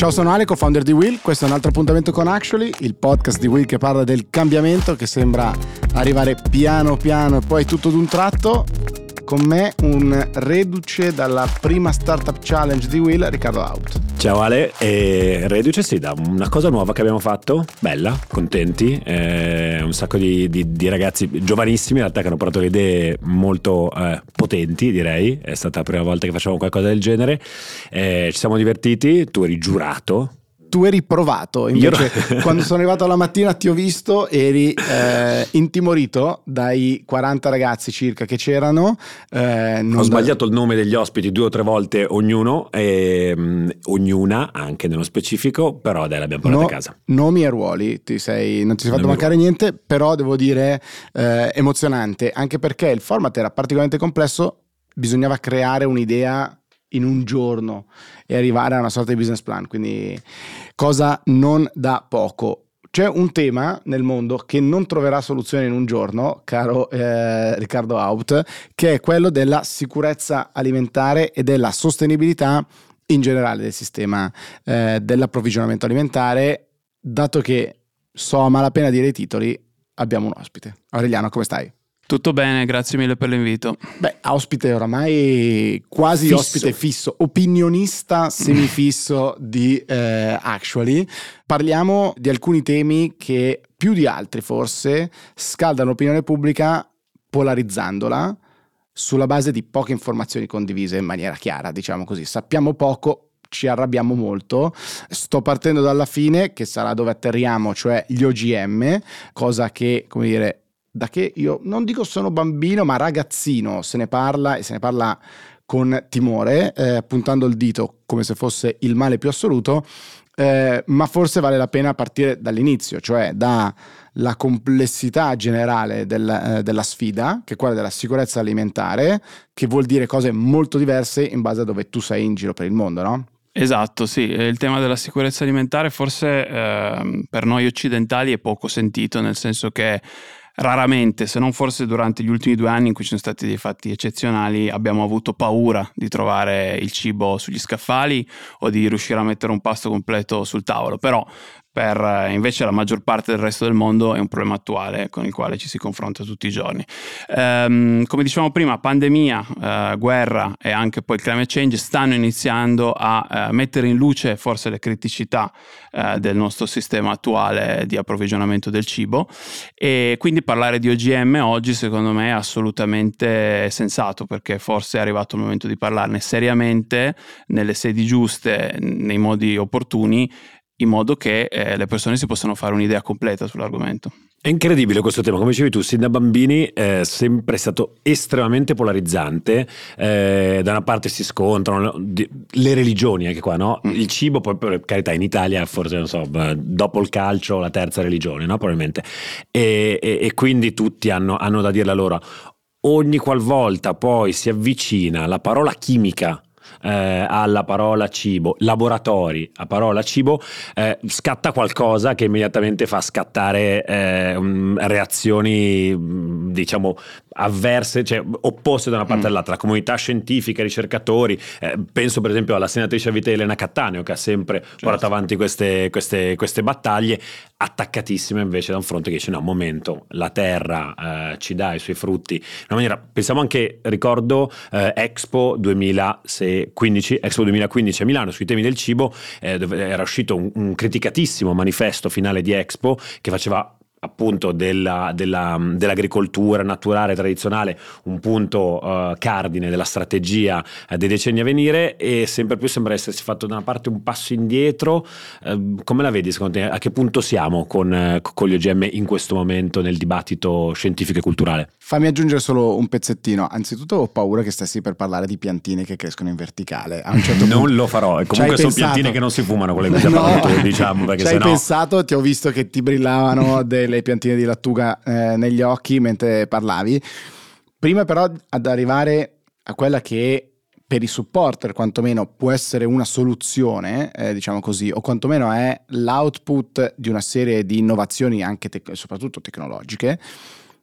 Ciao, sono Ale, co-founder di Will. Questo è un altro appuntamento con Actually, il podcast di Will che parla del cambiamento che sembra arrivare piano piano e poi tutto d'un tratto. Con me un reduce dalla prima Startup Challenge di Will, Riccardo Out. Ciao Ale, e reduce sì da una cosa nuova che abbiamo fatto, bella, contenti, eh, un sacco di, di, di, ragazzi giovanissimi in realtà che hanno portato le idee molto eh, potenti direi, è stata la prima volta che facciamo qualcosa del genere, eh, ci siamo divertiti, tu eri giurato tu eri provato, invece quando sono arrivato la mattina ti ho visto, eri eh, intimorito dai 40 ragazzi circa che c'erano. Eh, ho sbagliato da... il nome degli ospiti due o tre volte ognuno, e, um, ognuna anche nello specifico, però dai l'abbiamo portata no, a casa. Nomi e ruoli, ti sei, non ti sei fatto nomi mancare niente, però devo dire eh, emozionante, anche perché il format era particolarmente complesso, bisognava creare un'idea in un giorno e arrivare a una sorta di business plan, quindi cosa non da poco. C'è un tema nel mondo che non troverà soluzione in un giorno, caro eh, Riccardo Out, che è quello della sicurezza alimentare e della sostenibilità in generale del sistema eh, dell'approvvigionamento alimentare, dato che so a malapena dire i titoli, abbiamo un ospite. Aureliano, come stai? Tutto bene, grazie mille per l'invito. Beh, ospite oramai quasi fisso. ospite fisso, opinionista semifisso di eh, Actually. Parliamo di alcuni temi che più di altri forse scaldano l'opinione pubblica polarizzandola sulla base di poche informazioni condivise in maniera chiara, diciamo così. Sappiamo poco, ci arrabbiamo molto. Sto partendo dalla fine, che sarà dove atterriamo, cioè gli OGM, cosa che, come dire, da che io non dico sono bambino, ma ragazzino se ne parla e se ne parla con timore, eh, puntando il dito come se fosse il male più assoluto, eh, ma forse vale la pena partire dall'inizio, cioè dalla complessità generale del, eh, della sfida, che è quella della sicurezza alimentare, che vuol dire cose molto diverse in base a dove tu sei in giro per il mondo, no? Esatto, sì, il tema della sicurezza alimentare forse eh, per noi occidentali è poco sentito, nel senso che raramente, se non forse durante gli ultimi due anni in cui ci sono stati dei fatti eccezionali, abbiamo avuto paura di trovare il cibo sugli scaffali o di riuscire a mettere un pasto completo sul tavolo. Però per eh, invece la maggior parte del resto del mondo è un problema attuale con il quale ci si confronta tutti i giorni. Ehm, come dicevamo prima, pandemia, eh, guerra e anche poi il climate change stanno iniziando a eh, mettere in luce forse le criticità eh, del nostro sistema attuale di approvvigionamento del cibo e quindi parlare di OGM oggi secondo me è assolutamente sensato perché forse è arrivato il momento di parlarne seriamente nelle sedi giuste, nei modi opportuni in modo che eh, le persone si possano fare un'idea completa sull'argomento. È incredibile questo tema, come dicevi tu, sin da bambini è sempre stato estremamente polarizzante, eh, da una parte si scontrano le religioni anche qua, no? Mm. Il cibo, poi per carità in Italia forse non so, dopo il calcio la terza religione, no? Probabilmente, e, e, e quindi tutti hanno, hanno da dire la loro. Ogni qualvolta poi si avvicina la parola chimica eh, alla parola cibo, laboratori a parola cibo, eh, scatta qualcosa che immediatamente fa scattare eh, reazioni diciamo avverse, cioè opposte da una parte mm. all'altra, la comunità scientifica, i ricercatori, eh, penso per esempio alla senatrice a vita Elena Cattaneo che ha sempre certo. portato avanti queste, queste, queste, battaglie, attaccatissima invece da un fronte che dice no, un momento, la terra eh, ci dà i suoi frutti, in una maniera, pensiamo anche, ricordo eh, Expo 2015, Expo 2015 a Milano sui temi del cibo, eh, dove era uscito un, un criticatissimo manifesto finale di Expo che faceva appunto della, della, dell'agricoltura naturale tradizionale un punto uh, cardine della strategia uh, dei decenni a venire e sempre più sembra essersi fatto da una parte un passo indietro. Uh, come la vedi secondo te a che punto siamo con, con, gli OGM in questo momento nel dibattito scientifico e culturale? Fammi aggiungere solo un pezzettino. Anzitutto ho paura che stessi per parlare di piantine che crescono in verticale. A un certo punto non lo farò. Comunque sono piantine che non si fumano quelle che no. diciamo perché ci hai sennò... pensato ti ho visto che ti brillavano delle le piantine di lattuga eh, negli occhi mentre parlavi. Prima però ad arrivare a quella che per i supporter quantomeno può essere una soluzione, eh, diciamo così, o quantomeno è l'output di una serie di innovazioni anche te- soprattutto tecnologiche,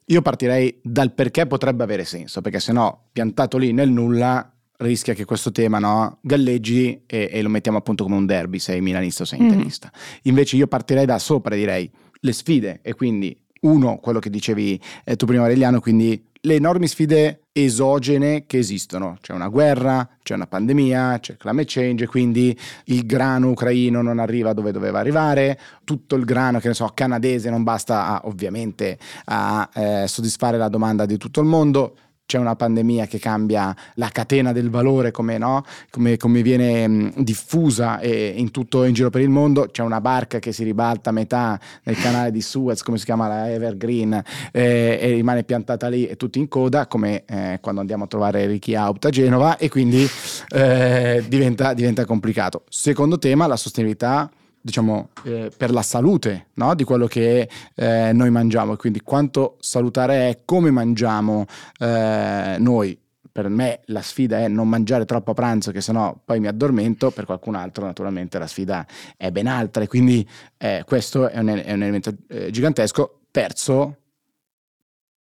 io partirei dal perché potrebbe avere senso, perché se no piantato lì nel nulla rischia che questo tema no, galleggi e, e, lo mettiamo appunto come un derby, sei milanista o sei mm-hmm. interista. Invece io partirei da sopra, direi le sfide e quindi uno, quello che dicevi eh, tu prima Aureliano, quindi le enormi sfide esogene che esistono. C'è una guerra, c'è una pandemia, c'è climate change, quindi il grano ucraino non arriva dove doveva arrivare, tutto il grano, che ne so, canadese non basta a, ovviamente a eh, soddisfare la domanda di tutto il mondo c'è una pandemia che cambia la catena del valore come, no? come, come viene mh, diffusa in tutto in giro per il mondo, c'è una barca che si ribalta a metà nel canale di Suez, come si chiama la Evergreen, eh, e rimane piantata lì e tutti in coda, come eh, quando andiamo a trovare Ricky Haupt a Genova, e quindi eh, diventa, diventa complicato. Secondo tema, la sostenibilità diciamo, eh, per la salute no? di quello che eh, noi mangiamo quindi quanto salutare è come mangiamo eh, noi. Per me la sfida è non mangiare troppo a pranzo che sennò poi mi addormento, per qualcun altro naturalmente la sfida è ben altra e quindi eh, questo è un, è un elemento eh, gigantesco. Terzo,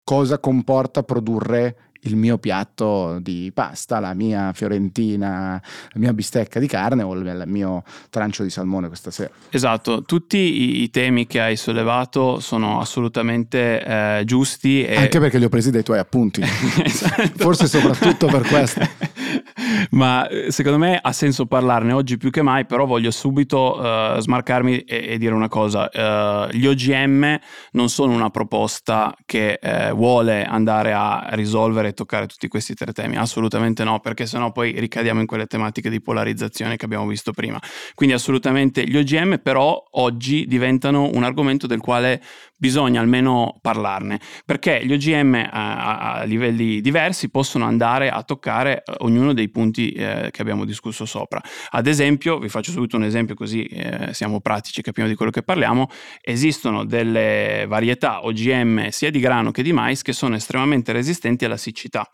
cosa comporta produrre il mio piatto di pasta, la mia fiorentina, la mia bistecca di carne o il mio trancio di salmone questa sera. Esatto, tutti i, i temi che hai sollevato sono assolutamente eh, giusti. E... Anche perché li ho presi dai tuoi appunti. esatto. Forse soprattutto per questo. Ma eh, secondo me ha senso parlarne oggi più che mai, però voglio subito uh, smarcarmi e, e, dire una cosa. Uh, gli OGM non sono una proposta che uh, vuole andare a risolvere toccare tutti questi tre temi? Assolutamente no, perché sennò poi ricadiamo in quelle tematiche di polarizzazione che abbiamo visto prima. Quindi assolutamente gli OGM però oggi diventano un argomento del quale bisogna almeno parlarne, perché gli OGM a, a livelli diversi possono andare a toccare eh, ognuno dei punti eh, che abbiamo discusso sopra. Ad esempio, vi faccio subito un esempio così eh, siamo pratici, capiamo di quello che parliamo, esistono delle varietà OGM sia di grano che di mais che sono estremamente resistenti alla siccità.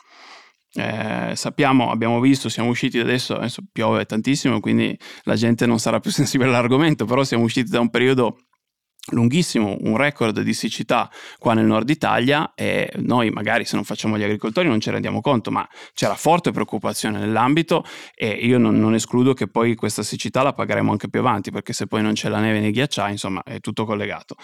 Eh, sappiamo, abbiamo visto, siamo usciti adesso, adesso piove tantissimo, quindi la gente non sarà più sensibile all'argomento, però siamo usciti da un periodo lunghissimo, un record di siccità qua nel nord Italia e noi magari se non facciamo gli agricoltori non ci rendiamo conto, ma c'era forte preoccupazione nell'ambito e io non, non, escludo che poi questa siccità la pagheremo anche più avanti perché se poi non c'è la neve nei ghiacciai, insomma è tutto collegato.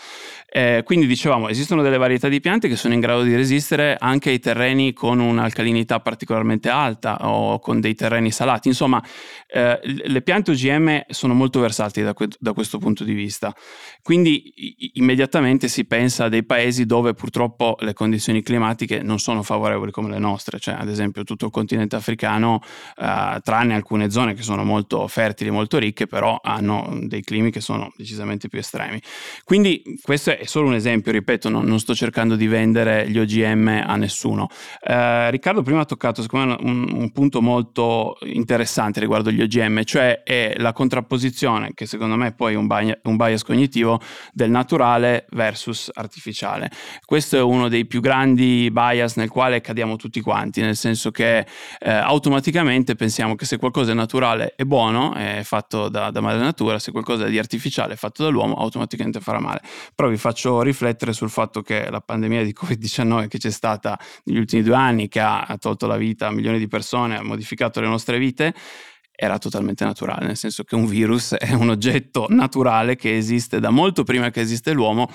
Eh, quindi dicevamo, esistono delle varietà di piante che sono in grado di resistere anche ai terreni con un'alcalinità particolarmente alta o con dei terreni salati, insomma eh, le piante OGM sono molto versatili da, que- da questo punto di vista. Quindi immediatamente si pensa a dei paesi dove purtroppo le condizioni climatiche non sono favorevoli come le nostre, cioè ad esempio tutto il continente africano, eh, tranne alcune zone che sono molto fertili, molto ricche, però hanno dei climi che sono decisamente più estremi. Quindi questo è solo un esempio, ripeto, non, non sto cercando di vendere gli OGM a nessuno. Eh, Riccardo prima ha toccato secondo me un, un punto molto interessante riguardo gli OGM, cioè è la contrapposizione, che secondo me è poi bias, un bias cognitivo, del naturale versus artificiale. Questo è uno dei più grandi bias nel quale cadiamo tutti quanti, nel senso che eh, automaticamente pensiamo che se qualcosa è naturale è buono, è fatto da, da madre natura, se qualcosa è di artificiale è fatto dall'uomo, automaticamente farà male. Però vi faccio riflettere sul fatto che la pandemia di Covid-19 che c'è stata negli ultimi due anni, che ha tolto la vita a milioni di persone, ha modificato le nostre vite, era totalmente naturale, nel senso che un virus è un oggetto naturale che esiste da molto prima che esiste l'uomo,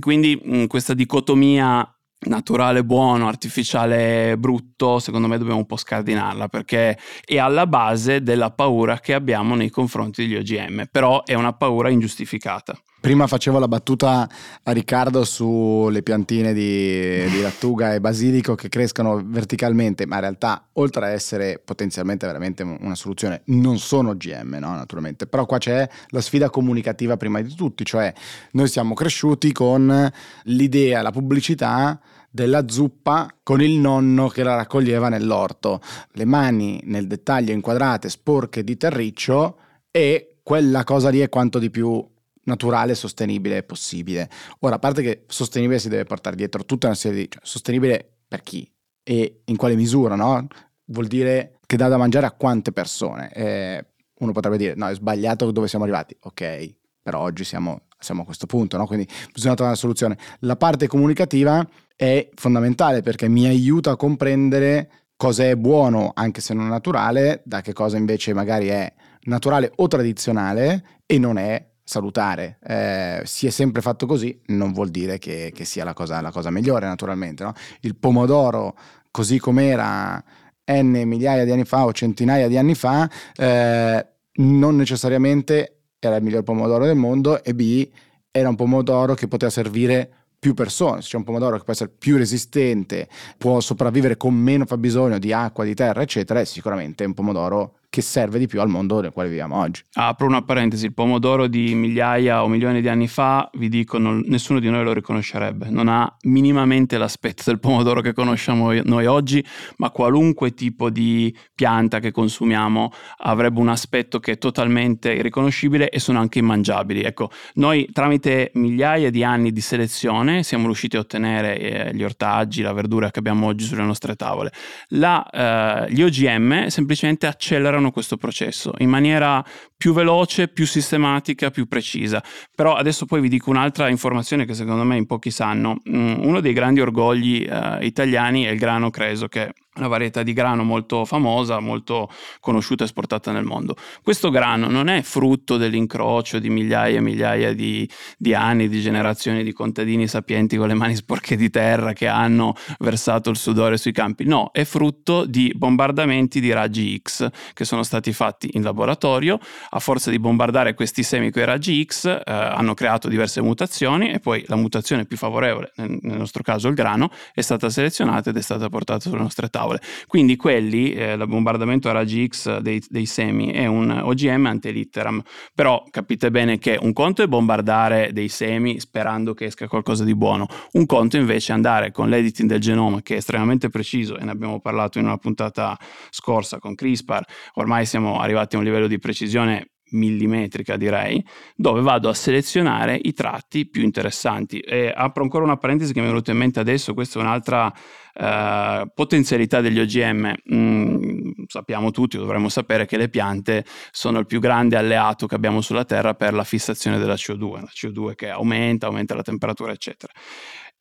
quindi mh, questa dicotomia naturale buono, artificiale brutto, secondo me dobbiamo un po' scardinarla perché è alla base della paura che abbiamo nei confronti degli OGM, però è una paura ingiustificata. Prima facevo la battuta a Riccardo sulle piantine di, di, lattuga e basilico che crescono verticalmente, ma in realtà oltre a essere potenzialmente veramente una soluzione, non sono GM, no? naturalmente. Però qua c'è la sfida comunicativa prima di tutti, cioè noi siamo cresciuti con l'idea, la pubblicità della zuppa con il nonno che la raccoglieva nell'orto, le mani nel dettaglio inquadrate, sporche di terriccio e quella cosa lì è quanto di più naturale e sostenibile possibile. Ora, a parte che sostenibile si deve portare dietro tutta una serie di... Cioè, sostenibile per chi e in quale misura, no? Vuol dire che dà da mangiare a quante persone. Eh, uno potrebbe dire, no, è sbagliato dove siamo arrivati. Ok, però oggi siamo, siamo a questo punto, no? Quindi bisogna trovare una soluzione. La parte comunicativa è fondamentale perché mi aiuta a comprendere cosa è buono anche se non naturale, da che cosa invece magari è naturale o tradizionale e non è salutare. Eh, si è sempre fatto così, non vuol dire che, che sia la cosa, la cosa, migliore naturalmente. No? Il pomodoro così com'era n migliaia di anni fa o centinaia di anni fa, eh, non necessariamente era il miglior pomodoro del mondo e B era un pomodoro che poteva servire più persone, se c'è un pomodoro che può essere più resistente, può sopravvivere con meno fabbisogno di acqua, di terra, eccetera, è sicuramente un pomodoro che serve di più al mondo nel quale viviamo oggi. Apro una parentesi, il pomodoro di migliaia o milioni di anni fa, vi dico, non, nessuno di noi lo riconoscerebbe, non ha minimamente l'aspetto del pomodoro che conosciamo noi oggi, ma qualunque tipo di pianta che consumiamo avrebbe un aspetto che è totalmente irriconoscibile e sono anche immangiabili. Ecco, noi tramite migliaia di anni di selezione siamo riusciti a ottenere eh, gli ortaggi, la verdura che abbiamo oggi sulle nostre tavole. La, eh, gli OGM semplicemente accelerano accelerano questo processo in maniera più veloce, più sistematica, più precisa. Però adesso poi vi dico un'altra informazione che secondo me in pochi sanno. Mm, uno dei grandi orgogli eh, italiani è il grano creso, che una varietà di grano molto famosa, molto conosciuta e esportata nel mondo. Questo grano non è frutto dell'incrocio di migliaia e migliaia di, di, anni, di generazioni di contadini sapienti con le mani sporche di terra che hanno versato il sudore sui campi, no, è frutto di bombardamenti di raggi X che sono stati fatti in laboratorio, a forza di bombardare questi semi con i raggi X eh, hanno creato diverse mutazioni e poi la mutazione più favorevole, nel, nostro caso il grano, è stata selezionata ed è stata portata sulle nostre tavole tavole. Quindi quelli, eh, il bombardamento a raggi X dei, dei, semi è un OGM antelitteram, però capite bene che un conto è bombardare dei semi sperando che esca qualcosa di buono, un conto invece è andare con l'editing del genoma che è estremamente preciso e ne abbiamo parlato in una puntata scorsa con CRISPR, ormai siamo arrivati a un livello di precisione millimetrica direi, dove vado a selezionare i tratti più interessanti. E apro ancora una parentesi che mi è venuta in mente adesso, questa è un'altra uh, potenzialità degli OGM. Mm, sappiamo tutti, dovremmo sapere che le piante sono il più grande alleato che abbiamo sulla Terra per la fissazione della CO2, la CO2 che aumenta, aumenta la temperatura, eccetera.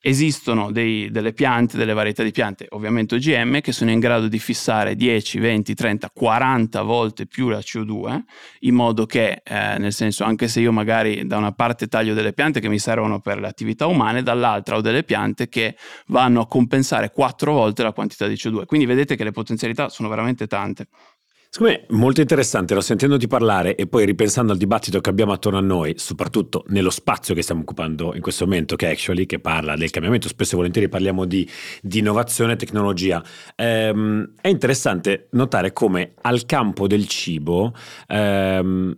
Esistono dei, delle piante, delle varietà di piante, ovviamente OGM, che sono in grado di fissare 10, 20, 30, 40 volte più la CO2, in modo che, eh, nel senso, anche se io magari da una parte taglio delle piante che mi servono per le attività umane, dall'altra ho delle piante che vanno a compensare 4 volte la quantità di CO2. Quindi vedete che le potenzialità sono veramente tante. Secondo me molto interessante, no? sentendoti parlare e poi ripensando al dibattito che abbiamo attorno a noi, soprattutto nello spazio che stiamo occupando in questo momento, che è Actually, che parla del cambiamento, spesso e volentieri parliamo di, di innovazione e tecnologia. Ehm, è interessante notare come al campo del cibo ehm,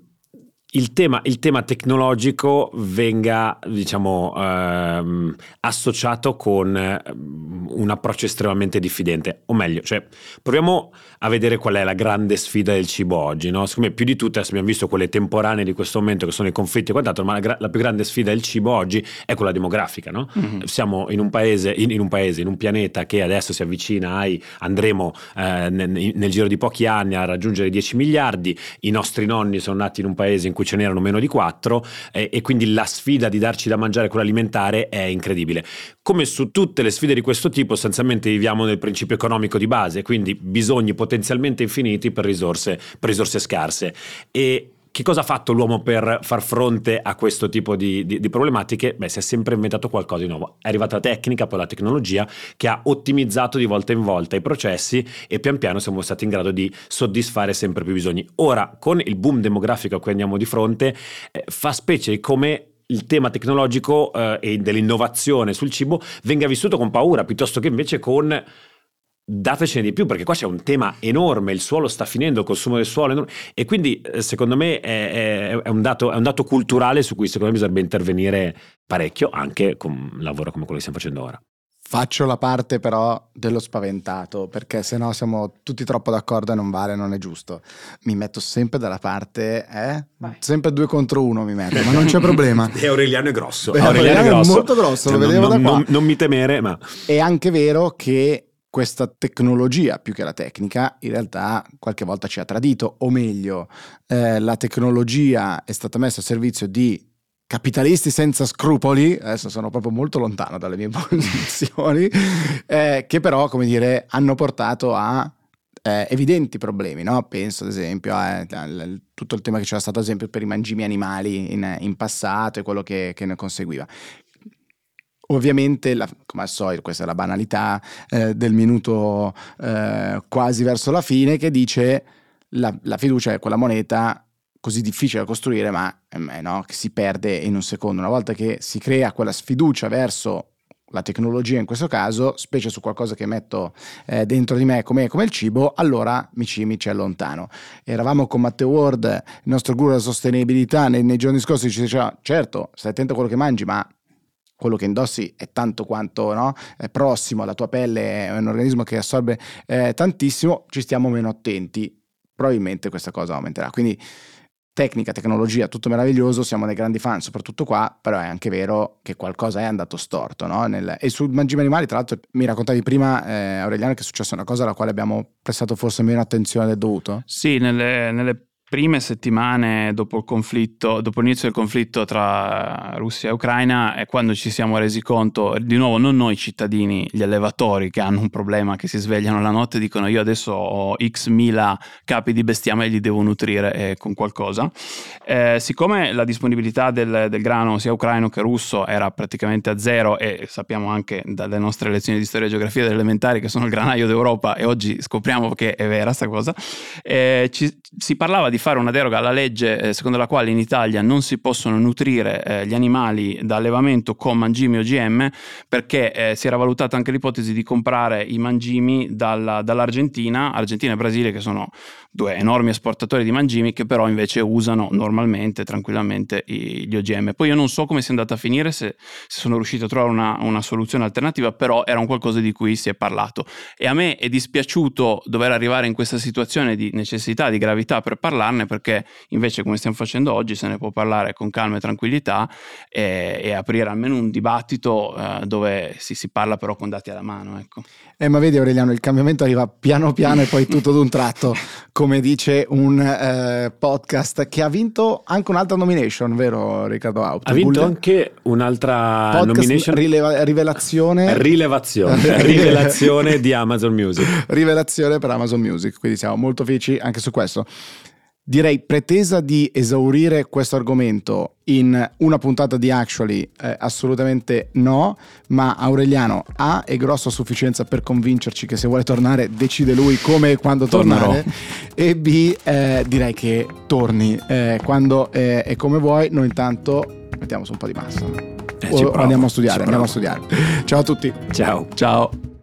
il tema, il tema, tecnologico venga diciamo, ehm, associato con ehm, un approccio estremamente diffidente o meglio cioè, proviamo a vedere qual è la grande sfida del cibo oggi no? secondo me più di tutte abbiamo visto quelle temporanee di questo momento che sono i conflitti e quant'altro ma la, la più grande sfida del cibo oggi è quella demografica no? mm-hmm. siamo in un, paese, in, in un paese in un pianeta che adesso si avvicina ai andremo eh, nel, nel giro di pochi anni a raggiungere 10 miliardi i nostri nonni sono nati in un paese in cui ce n'erano meno di 4 eh, e quindi la sfida di darci da mangiare quello alimentare è incredibile. Come su tutte le sfide di questo tipo, essenzialmente viviamo nel principio economico di base, quindi bisogni potenzialmente infiniti per risorse, per risorse scarse. E che cosa ha fatto l'uomo per far fronte a questo tipo di, di, di, problematiche? Beh, si è sempre inventato qualcosa di nuovo. È arrivata la tecnica, poi la tecnologia, che ha ottimizzato di volta in volta i processi e pian piano siamo stati in grado di soddisfare sempre più bisogni. Ora, con il boom demografico a cui andiamo di fronte, eh, fa specie come il tema tecnologico eh, e dell'innovazione sul cibo venga vissuto con paura piuttosto che invece con datecene di più perché qua c'è un tema enorme, il suolo sta finendo, il consumo del suolo e quindi eh, secondo me è, è, un dato, è, un dato, culturale su cui secondo me bisognerebbe intervenire parecchio anche con un lavoro come quello che stiamo facendo ora. Faccio la parte però dello spaventato perché se no siamo tutti troppo d'accordo e non vale, non è giusto. Mi metto sempre dalla parte, eh? Sempre due contro uno mi metto, ma non c'è problema. e Aureliano è grosso. Beh, Aureliano, Aureliano è grosso. molto grosso, cioè, lo vedevo non, da qua. Non, non mi temere, ma... È anche vero che questa tecnologia più che la tecnica in realtà qualche volta ci ha tradito, o meglio, eh, la tecnologia è stata messa a servizio di capitalisti senza scrupoli, adesso sono proprio molto lontano dalle mie posizioni, eh, che però, come dire, hanno portato a eh, evidenti problemi, no? penso ad esempio a, a, a, tutto il tema che c'era stato ad esempio per i mangimi animali in, in passato e quello che, che ne conseguiva. Ovviamente, la, come al solito, questa è la banalità eh, del minuto eh, quasi verso la fine, che dice la, la fiducia è quella moneta così difficile da costruire, ma eh, no, che si perde in un secondo. Una volta che si crea quella sfiducia verso la tecnologia in questo caso, specie su qualcosa che metto eh, dentro di me come, come, il cibo, allora mi ci, mi ci allontano. Eravamo con Matteo Ward, il nostro guru della sostenibilità, nei, nei giorni scorsi ci diceva, certo, stai attento a quello che mangi, ma quello che indossi è tanto quanto no? è prossimo alla tua pelle, è un organismo che assorbe eh, tantissimo, ci stiamo meno attenti, probabilmente questa cosa aumenterà. Quindi tecnica, tecnologia, tutto meraviglioso, siamo dei grandi fan, soprattutto qua, però è anche vero che qualcosa è andato storto. No? Nel, e sul mangime animali, tra l'altro, mi raccontavi prima, eh, Aureliano, che è successa una cosa alla quale abbiamo prestato forse meno attenzione del dovuto? Sì, nelle, nelle prime settimane dopo il conflitto, dopo l'inizio del conflitto tra Russia e Ucraina è quando ci siamo resi conto, di nuovo non noi cittadini, gli allevatori che hanno un problema, che si svegliano la notte e dicono io adesso ho x mila capi di bestiame e li devo nutrire eh, con qualcosa. Eh, siccome la disponibilità del, del, grano sia ucraino che russo era praticamente a zero e sappiamo anche dalle nostre lezioni di storia e geografia delle elementari che sono il granaio d'Europa e oggi scopriamo che è vera sta cosa, eh, ci, si parlava di di fare una deroga alla legge eh, secondo la quale in Italia non si possono nutrire eh, gli animali da allevamento con mangimi OGM perché eh, si era valutata anche l'ipotesi di comprare i mangimi dalla, dall'Argentina, Argentina e Brasile che sono due enormi esportatori di mangimi che però invece usano normalmente, tranquillamente gli OGM. Poi io non so come sia andata a finire, se, se sono riuscito a trovare una, una, soluzione alternativa, però era un qualcosa di cui si è parlato. E a me è dispiaciuto dover arrivare in questa situazione di necessità, di gravità per parlarne, perché invece come stiamo facendo oggi se ne può parlare con calma e tranquillità e, e aprire almeno un dibattito eh, dove si, si, parla però con dati alla mano. Ecco. Eh, ma vedi Aureliano, il cambiamento arriva piano piano e poi tutto d'un tratto. come dice un eh, podcast che ha vinto anche un'altra nomination, vero Riccardo Auto? Ha vinto anche un'altra podcast nomination. Rileva- rivelazione. Rilevazione. rivelazione di Amazon Music. Rivelazione per Amazon Music, quindi siamo molto felici anche su questo direi pretesa di esaurire questo argomento in una puntata di Actually eh, assolutamente no, ma Aureliano A è grosso a sufficienza per convincerci che se vuole tornare decide lui come e quando Tornerò. tornare e B eh, direi che torni eh, quando eh, e come vuoi, noi intanto mettiamo su un po' di massa. Eh, o, andiamo a studiare, andiamo a studiare. Ciao a tutti. Ciao. Ciao.